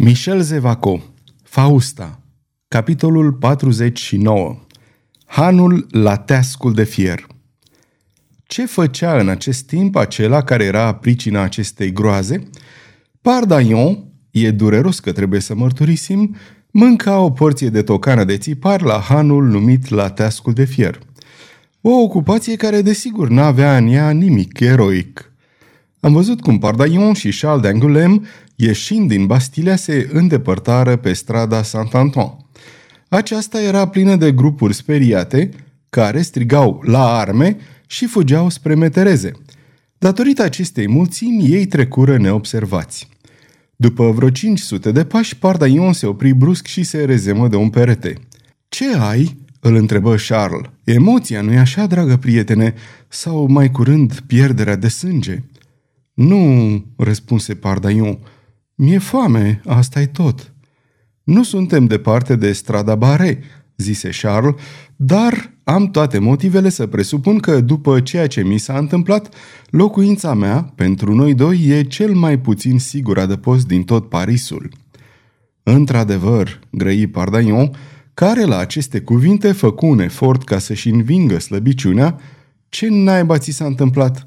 Michel Zevaco Fausta Capitolul 49 Hanul la teascul de fier Ce făcea în acest timp acela care era pricina acestei groaze? Pardaion, e dureros că trebuie să mărturisim, mânca o porție de tocană de țipar la hanul numit la teascul de fier. O ocupație care desigur n-avea în ea nimic eroic. Am văzut cum Pardaion și Charles d'Angoulême ieșind din Bastilia, se îndepărtară pe strada Saint-Antoine. Aceasta era plină de grupuri speriate, care strigau la arme și fugeau spre metereze. Datorită acestei mulțimi, ei trecură neobservați. După vreo 500 de pași, Pardaion se opri brusc și se rezemă de un perete. Ce ai?" îl întrebă Charles. Emoția, nu-i așa, dragă prietene? Sau, mai curând, pierderea de sânge?" Nu," răspunse Pardaion. Mi-e foame, asta e tot." Nu suntem departe de strada Bare," zise Charles, dar am toate motivele să presupun că după ceea ce mi s-a întâmplat, locuința mea, pentru noi doi, e cel mai puțin sigur adăpost din tot Parisul. Într-adevăr, grăi Pardaion, care la aceste cuvinte făcu un efort ca să-și învingă slăbiciunea, ce naiba ți s-a întâmplat?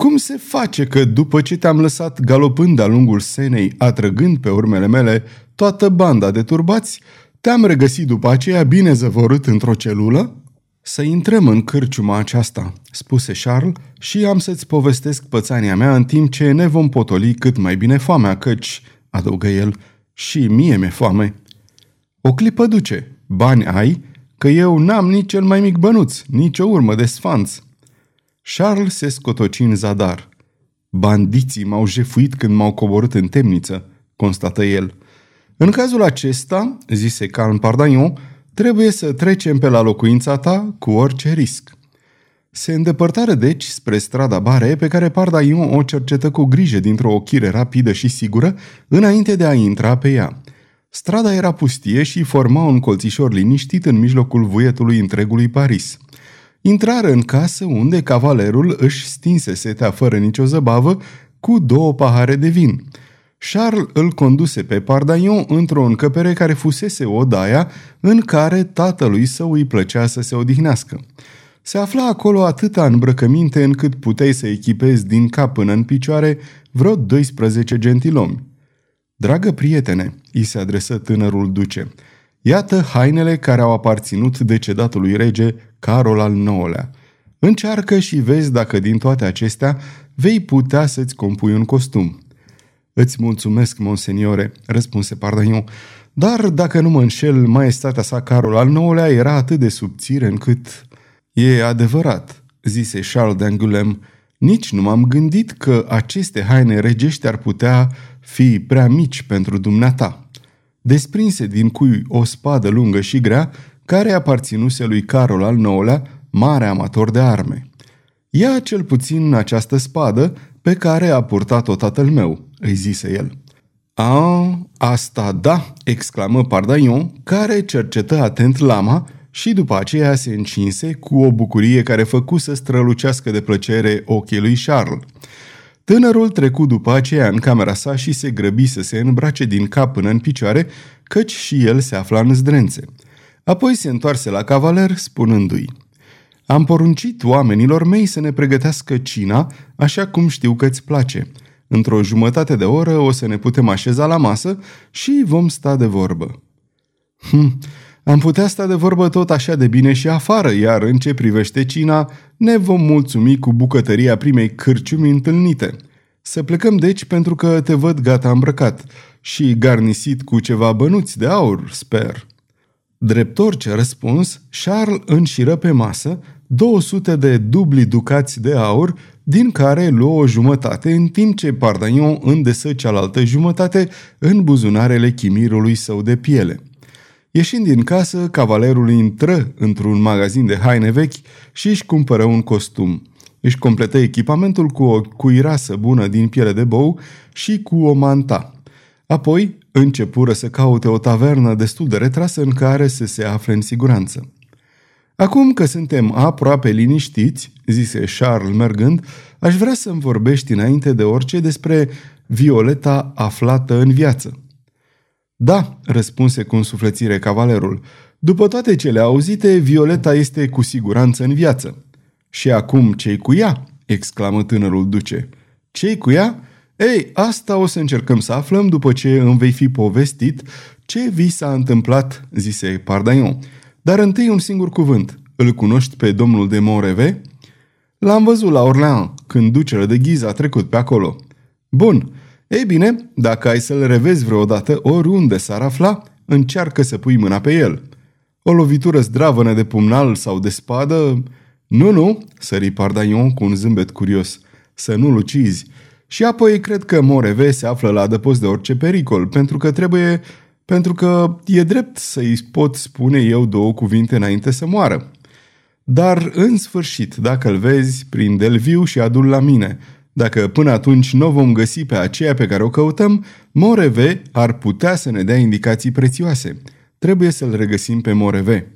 Cum se face că după ce te-am lăsat galopând de-a lungul senei, atrăgând pe urmele mele toată banda de turbați, te-am regăsit după aceea bine zăvorât într-o celulă? Să intrăm în cârciuma aceasta, spuse Charles, și am să-ți povestesc pățania mea în timp ce ne vom potoli cât mai bine foamea, căci, adăugă el, și mie mi-e foame. O clipă duce, bani ai, că eu n-am nici cel mai mic bănuț, nici o urmă de sfanț. Charles se scotoci în zadar. Bandiții m-au jefuit când m-au coborât în temniță, constată el. În cazul acesta, zise calm Pardaion, trebuie să trecem pe la locuința ta cu orice risc. Se îndepărtară deci spre strada Bare, pe care Pardaion o cercetă cu grijă dintr-o ochire rapidă și sigură, înainte de a intra pe ea. Strada era pustie și forma un colțișor liniștit în mijlocul vuietului întregului Paris – Intrară în casă unde cavalerul își stinse setea fără nicio zăbavă cu două pahare de vin. Charles îl conduse pe Pardaion într-o încăpere care fusese odaia în care tatălui său îi plăcea să se odihnească. Se afla acolo atâta îmbrăcăminte încât puteai să echipezi din cap până în picioare vreo 12 gentilomi. Dragă prietene, îi se adresă tânărul duce, iată hainele care au aparținut decedatului rege Carol al IX-lea. Încearcă și vezi dacă din toate acestea vei putea să-ți compui un costum. Îți mulțumesc, monseniore, răspunse Pardaion, dar dacă nu mă înșel, maestatea sa Carol al IX-lea era atât de subțire încât... E adevărat, zise Charles d'Angoulême, nici nu m-am gândit că aceste haine regești ar putea fi prea mici pentru dumneata. Desprinse din cui o spadă lungă și grea, care aparținuse lui Carol al IX-lea, mare amator de arme. Ia cel puțin această spadă pe care a purtat-o tatăl meu, îi zise el. A, asta da, exclamă Pardaion, care cercetă atent lama și după aceea se încinse cu o bucurie care făcu să strălucească de plăcere ochii lui Charles. Tânărul trecu după aceea în camera sa și se grăbi să se îmbrace din cap până în picioare, căci și el se afla în zdrențe. Apoi se întoarse la cavaler spunându-i Am poruncit oamenilor mei să ne pregătească cina așa cum știu că îți place. Într-o jumătate de oră o să ne putem așeza la masă și vom sta de vorbă. Hm, am putea sta de vorbă tot așa de bine și afară, iar în ce privește cina, ne vom mulțumi cu bucătăria primei cârciumi întâlnite. Să plecăm deci pentru că te văd gata îmbrăcat și garnisit cu ceva bănuți de aur, sper. Drept orice răspuns, Charles înșiră pe masă 200 de dubli ducați de aur, din care luă o jumătate, în timp ce Pardagnon îndesă cealaltă jumătate în buzunarele chimirului său de piele. Ieșind din casă, cavalerul intră într-un magazin de haine vechi și își cumpără un costum. Își completă echipamentul cu o cuirasă bună din piele de bou și cu o manta. Apoi începură să caute o tavernă destul de retrasă în care să se afle în siguranță. Acum că suntem aproape liniștiți, zise Charles mergând, aș vrea să-mi vorbești înainte de orice despre Violeta aflată în viață. Da, răspunse cu însuflețire cavalerul. După toate cele auzite, Violeta este cu siguranță în viață. Și acum cei cu ea? exclamă tânărul duce. Cei cu ea? Ei, asta o să încercăm să aflăm după ce îmi vei fi povestit ce vi s-a întâmplat, zise Pardaion. Dar întâi un singur cuvânt. Îl cunoști pe domnul de Moreve? L-am văzut la Orleans, când ducele de ghiză a trecut pe acolo. Bun. Ei bine, dacă ai să-l revezi vreodată, oriunde s-ar afla, încearcă să pui mâna pe el. O lovitură zdravănă de pumnal sau de spadă... Nu, nu, sări Pardaion cu un zâmbet curios. Să nu-l ucizi. Și apoi cred că Moreve se află la adăpost de orice pericol, pentru că trebuie... pentru că e drept să-i pot spune eu două cuvinte înainte să moară. Dar, în sfârșit, dacă îl vezi, prinde-l viu și adu la mine. Dacă până atunci nu vom găsi pe aceea pe care o căutăm, Moreve ar putea să ne dea indicații prețioase. Trebuie să-l regăsim pe Moreve.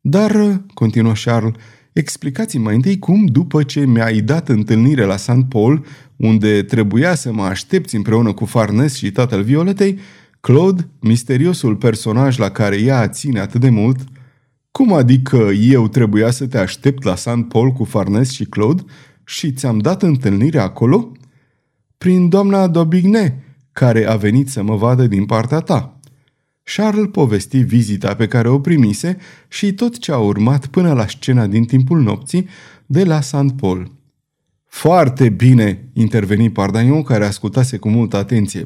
Dar, continuă Charles, explicați-mi mai întâi cum, după ce mi-ai dat întâlnire la St. Paul, unde trebuia să mă aștepți împreună cu Farnes și tatăl Violetei, Claude, misteriosul personaj la care ea ține atât de mult, cum adică eu trebuia să te aștept la St. Paul cu Farnes și Claude și ți-am dat întâlnire acolo? Prin doamna Dobigne, care a venit să mă vadă din partea ta. Charles povesti vizita pe care o primise și tot ce a urmat până la scena din timpul nopții de la St. Paul. Foarte bine, interveni Pardaion, care ascultase cu multă atenție.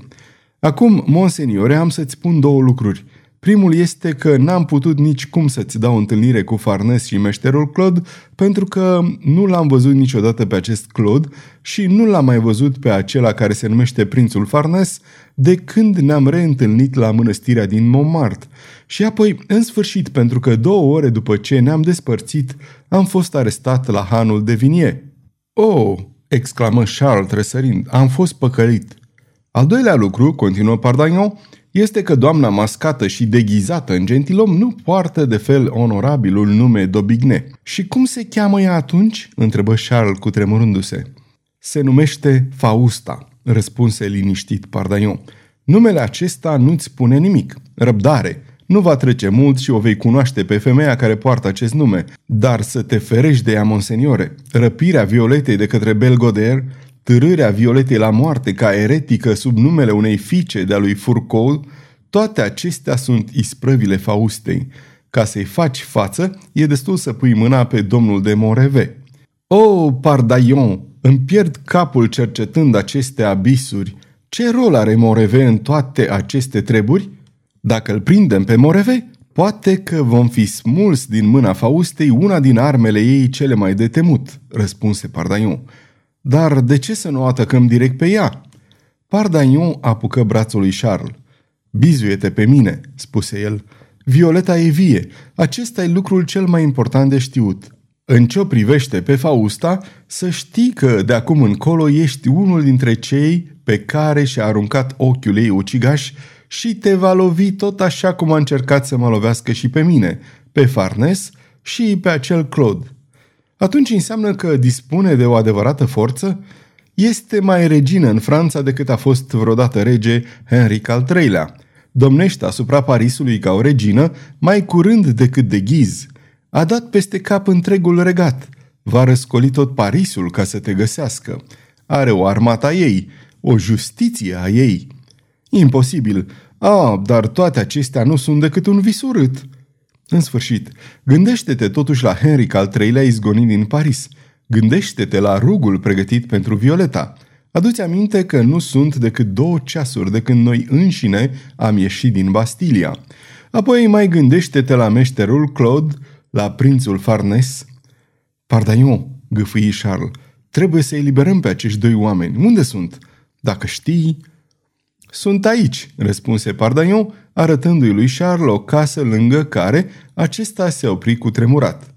Acum, monseniore, am să-ți spun două lucruri. Primul este că n-am putut nici cum să-ți dau întâlnire cu Farnes și meșterul Claude, pentru că nu l-am văzut niciodată pe acest Claude și nu l-am mai văzut pe acela care se numește Prințul Farnes de când ne-am reîntâlnit la mănăstirea din Montmartre. Și apoi, în sfârșit, pentru că două ore după ce ne-am despărțit, am fost arestat la hanul de Vinie. Oh!" exclamă Charles tresărind, am fost păcălit. Al doilea lucru, continuă Pardagnon, este că doamna mascată și deghizată în gentilom nu poartă de fel onorabilul nume Dobigne. Și cum se cheamă ea atunci? întrebă Charles cu tremurându-se. Se numește Fausta, răspunse liniștit Pardaion. Numele acesta nu-ți spune nimic. Răbdare. Nu va trece mult și o vei cunoaște pe femeia care poartă acest nume. Dar să te ferești de ea, monseniore. Răpirea Violetei de către Belgoder târârea Violetei la moarte ca eretică sub numele unei fiice de-a lui Furcou, toate acestea sunt isprăvile Faustei. Ca să-i faci față, e destul să pui mâna pe domnul de Moreve. O, oh, pardaion, îmi pierd capul cercetând aceste abisuri. Ce rol are Moreve în toate aceste treburi? Dacă îl prindem pe Moreve, poate că vom fi smuls din mâna Faustei una din armele ei cele mai de temut, răspunse Pardaion. Dar de ce să nu o atacăm direct pe ea? Pardagnon apucă brațul lui Charles. Bizuie-te pe mine, spuse el. Violeta e vie. Acesta e lucrul cel mai important de știut. În ce o privește pe Fausta, să știi că de acum încolo ești unul dintre cei pe care și-a aruncat ochiul ei ucigaș și te va lovi tot așa cum a încercat să mă lovească și pe mine, pe Farnes și pe acel Claude atunci înseamnă că dispune de o adevărată forță? Este mai regină în Franța decât a fost vreodată rege Henric al III-lea. Domnește asupra Parisului ca o regină mai curând decât de ghiz. A dat peste cap întregul regat. Va răscoli tot Parisul ca să te găsească. Are o armată a ei, o justiție a ei. Imposibil. Ah, dar toate acestea nu sunt decât un vis urât. În sfârșit, gândește-te totuși la Henric al III-lea izgonit din Paris. Gândește-te la rugul pregătit pentru Violeta. Aduți aminte că nu sunt decât două ceasuri de când noi înșine am ieșit din Bastilia. Apoi mai gândește-te la meșterul Claude, la prințul Farnes. Pardaion, gâfâi Charles, trebuie să eliberăm pe acești doi oameni. Unde sunt? Dacă știi... Sunt aici, răspunse Pardaion, arătându-i lui Charles o casă lângă care acesta se opri cu tremurat.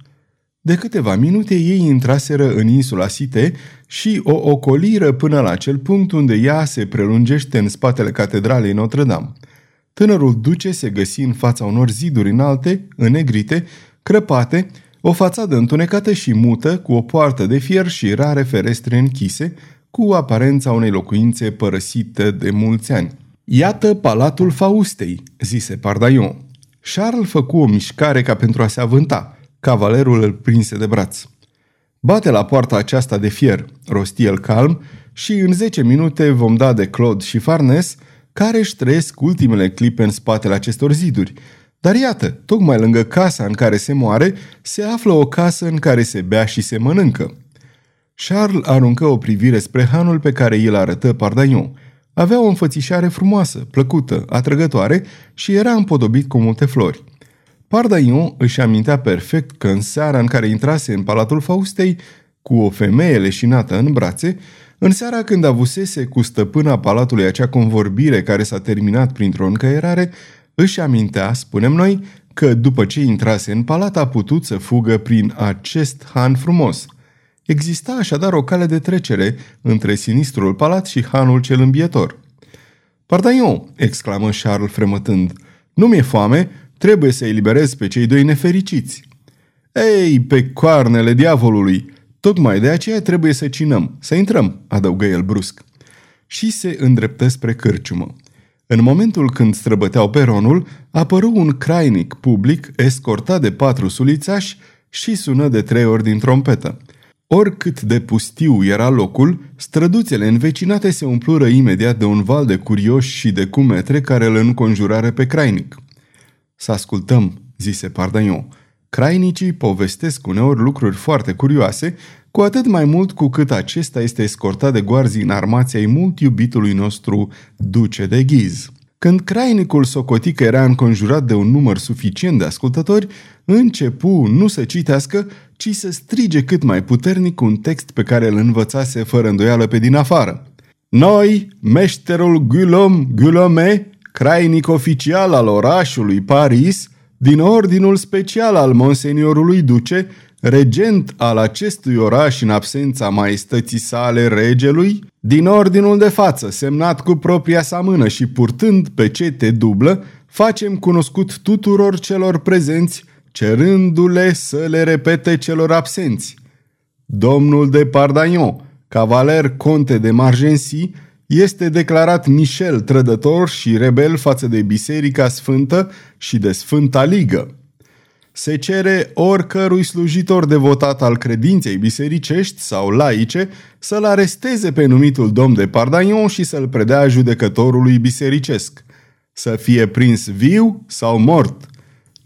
De câteva minute ei intraseră în insula Site și o ocoliră până la acel punct unde ea se prelungește în spatele catedralei Notre-Dame. Tânărul duce se găsi în fața unor ziduri înalte, înegrite, crăpate, o fațadă întunecată și mută, cu o poartă de fier și rare ferestre închise, cu aparența unei locuințe părăsite de mulți ani. Iată palatul Faustei, zise Pardaion. Charles făcu o mișcare ca pentru a se avânta. Cavalerul îl prinse de braț. Bate la poarta aceasta de fier, rosti el calm, și în 10 minute vom da de Claude și Farnes, care își trăiesc ultimele clipe în spatele acestor ziduri. Dar iată, tocmai lângă casa în care se moare, se află o casă în care se bea și se mănâncă. Charles aruncă o privire spre hanul pe care îl arătă Pardaion. Avea o înfățișare frumoasă, plăcută, atrăgătoare și era împodobit cu multe flori. Pardaion își amintea perfect că în seara în care intrase în Palatul Faustei, cu o femeie leșinată în brațe, în seara când avusese cu stăpâna palatului acea convorbire care s-a terminat printr-o încăierare, își amintea, spunem noi, că după ce intrase în palat a putut să fugă prin acest han frumos. Exista așadar o cale de trecere între sinistrul palat și hanul cel îmbietor. Pardaion, exclamă Charles fremătând, nu mi-e foame, trebuie să eliberez pe cei doi nefericiți. Ei, pe coarnele diavolului! Tocmai de aceea trebuie să cinăm, să intrăm, adăugă el brusc. Și se îndreptă spre cârciumă. În momentul când străbăteau peronul, apăru un crainic public escortat de patru sulițași și sună de trei ori din trompetă. Oricât de pustiu era locul, străduțele învecinate se umplură imediat de un val de curioși și de cumetre care îl înconjurare pe crainic. Să ascultăm, zise Pardaion. Crainicii povestesc uneori lucruri foarte curioase, cu atât mai mult cu cât acesta este escortat de goarzii armația ai mult iubitului nostru duce de ghiz. Când crainicul socotică era înconjurat de un număr suficient de ascultători, începu nu să citească, ci să strige cât mai puternic un text pe care îl învățase fără îndoială pe din afară. Noi, meșterul Guillaume Guillaume, crainic oficial al orașului Paris, din ordinul special al monseniorului duce, regent al acestui oraș în absența maestății sale regelui, din ordinul de față, semnat cu propria sa mână și purtând pe cete dublă, facem cunoscut tuturor celor prezenți, cerându-le să le repete celor absenți. Domnul de Pardagnon, cavaler conte de Margency, este declarat Michel trădător și rebel față de Biserica Sfântă și de Sfânta Ligă. Se cere oricărui slujitor devotat al credinței bisericești sau laice să-l aresteze pe numitul domn de Pardagnon și să-l predea judecătorului bisericesc. Să fie prins viu sau mort.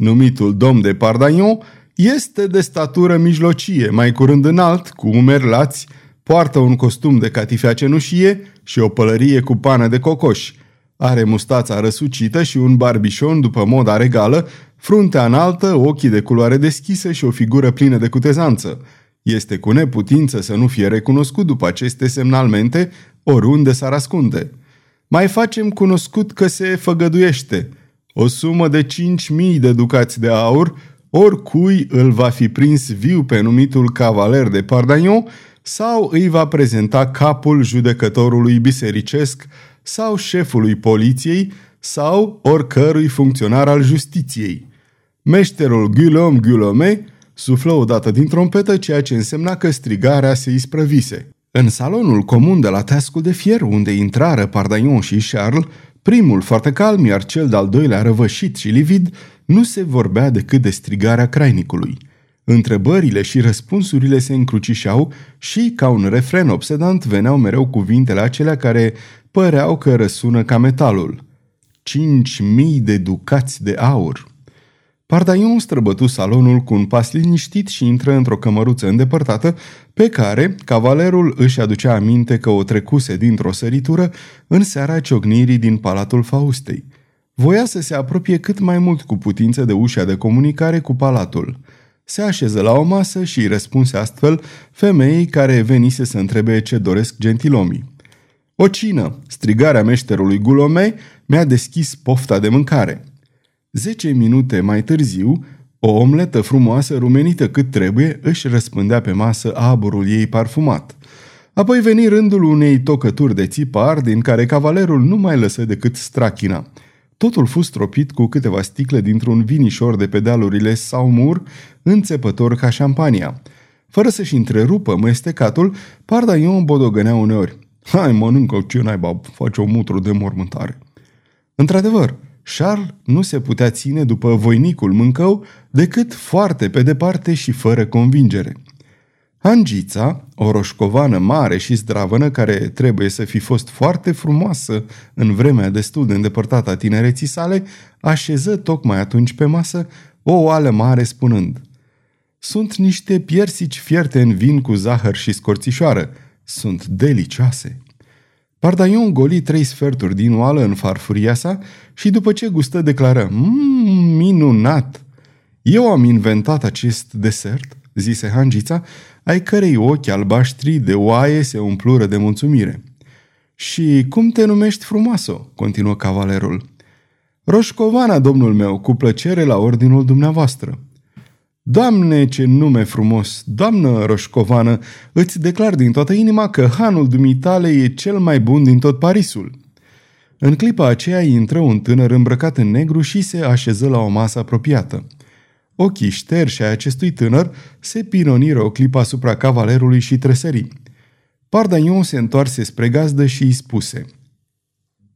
Numitul domn de Pardagnon este de statură mijlocie, mai curând înalt, cu umeri lați, poartă un costum de catifea cenușie și o pălărie cu pană de cocoș. Are mustața răsucită și un barbișon după moda regală, fruntea înaltă, ochii de culoare deschisă și o figură plină de cutezanță. Este cu neputință să nu fie recunoscut după aceste semnalmente, oriunde s-ar ascunde. Mai facem cunoscut că se făgăduiește. O sumă de 5.000 de ducați de aur, oricui îl va fi prins viu pe numitul cavaler de Pardagnon, sau îi va prezenta capul judecătorului bisericesc sau șefului poliției sau oricărui funcționar al justiției. Meșterul Guillaume Guillaume suflă odată din trompetă, ceea ce însemna că strigarea se isprăvise. În salonul comun de la teascul de fier, unde intrară Pardaion și Charles, primul foarte calm, iar cel de-al doilea răvășit și livid, nu se vorbea decât de strigarea crainicului – Întrebările și răspunsurile se încrucișau și, ca un refren obsedant, veneau mereu cuvintele acelea care păreau că răsună ca metalul. Cinci mii de ducați de aur. Pardaion străbătu salonul cu un pas liniștit și intră într-o cămăruță îndepărtată, pe care cavalerul își aducea aminte că o trecuse dintr-o săritură în seara ciocnirii din Palatul Faustei. Voia să se apropie cât mai mult cu putință de ușa de comunicare cu palatul – se așeză la o masă și răspunse astfel femeii care venise să întrebe ce doresc gentilomii. O cină, strigarea meșterului Gulome, mi-a deschis pofta de mâncare. Zece minute mai târziu, o omletă frumoasă, rumenită cât trebuie, își răspândea pe masă aburul ei parfumat. Apoi veni rândul unei tocături de țipar, din care cavalerul nu mai lăsă decât strachina – Totul fost stropit cu câteva sticle dintr-un vinișor de pedalurile Saumur, înțepător ca șampania. Fără să-și întrerupă mestecatul, Pardaion bodogănea uneori. Hai, mănâncă ce naiba, face o mutru de mormântare. Într-adevăr, Charles nu se putea ține după voinicul mâncău decât foarte pe departe și fără convingere. Angița, o roșcovană mare și zdravănă care trebuie să fi fost foarte frumoasă în vremea destul de îndepărtată a tinereții sale, așeză tocmai atunci pe masă o oală mare spunând Sunt niște piersici fierte în vin cu zahăr și scorțișoară. Sunt delicioase. Pardaion goli trei sferturi din oală în farfuria sa și după ce gustă declară Mmm, minunat! Eu am inventat acest desert, zise Hangița, ai cărei ochi albaștri de oaie se umplură de mulțumire. Și cum te numești frumoasă? continuă cavalerul. Roșcovana, domnul meu, cu plăcere la ordinul dumneavoastră. Doamne, ce nume frumos! Doamnă Roșcovană, îți declar din toată inima că hanul dumitale e cel mai bun din tot Parisul. În clipa aceea intră un tânăr îmbrăcat în negru și se așeză la o masă apropiată. Ochii șterși ai acestui tânăr se pironiră o clipă asupra cavalerului și tresării. Pardaion se întoarse spre gazdă și îi spuse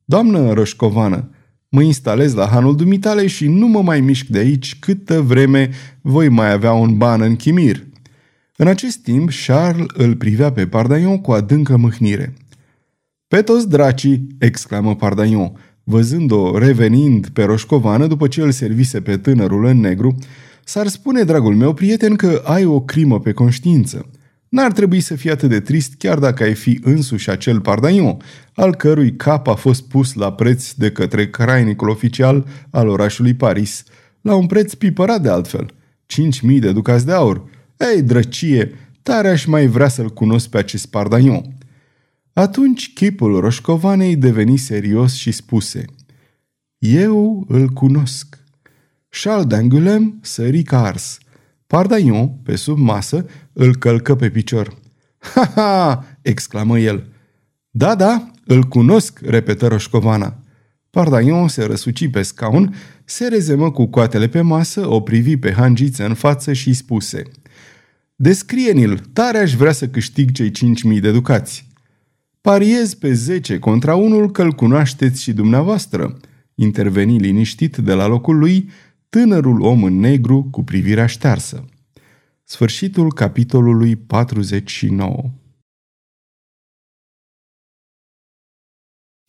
Doamnă Roșcovană, mă instalez la hanul dumitale și nu mă mai mișc de aici câtă vreme voi mai avea un ban în chimir. În acest timp, Charles îl privea pe Pardaion cu adâncă mâhnire. Pe toți dracii!" exclamă Pardaion, văzând-o revenind pe roșcovană după ce îl servise pe tânărul în negru, S-ar spune, dragul meu prieten, că ai o crimă pe conștiință. N-ar trebui să fii atât de trist chiar dacă ai fi însuși acel pardaion, al cărui cap a fost pus la preț de către crainicul oficial al orașului Paris, la un preț pipărat de altfel, 5.000 de ducați de aur. Ei, drăcie, tare aș mai vrea să-l cunosc pe acest pardaion. Atunci chipul roșcovanei deveni serios și spuse Eu îl cunosc. Charles d'Angoulême sări ca ars. Pardaion, pe sub masă, îl călcă pe picior. Ha, ha! exclamă el. Da, da, îl cunosc, repetă Roșcovana. Pardaion se răsuci pe scaun, se rezemă cu coatele pe masă, o privi pe hangiță în față și spuse Descrie-ni-l, tare aș vrea să câștig cei cinci mii de ducați. Pariez pe zece contra unul că-l cunoașteți și dumneavoastră, interveni liniștit de la locul lui, tânărul om în negru cu privirea ștearsă. Sfârșitul capitolului 49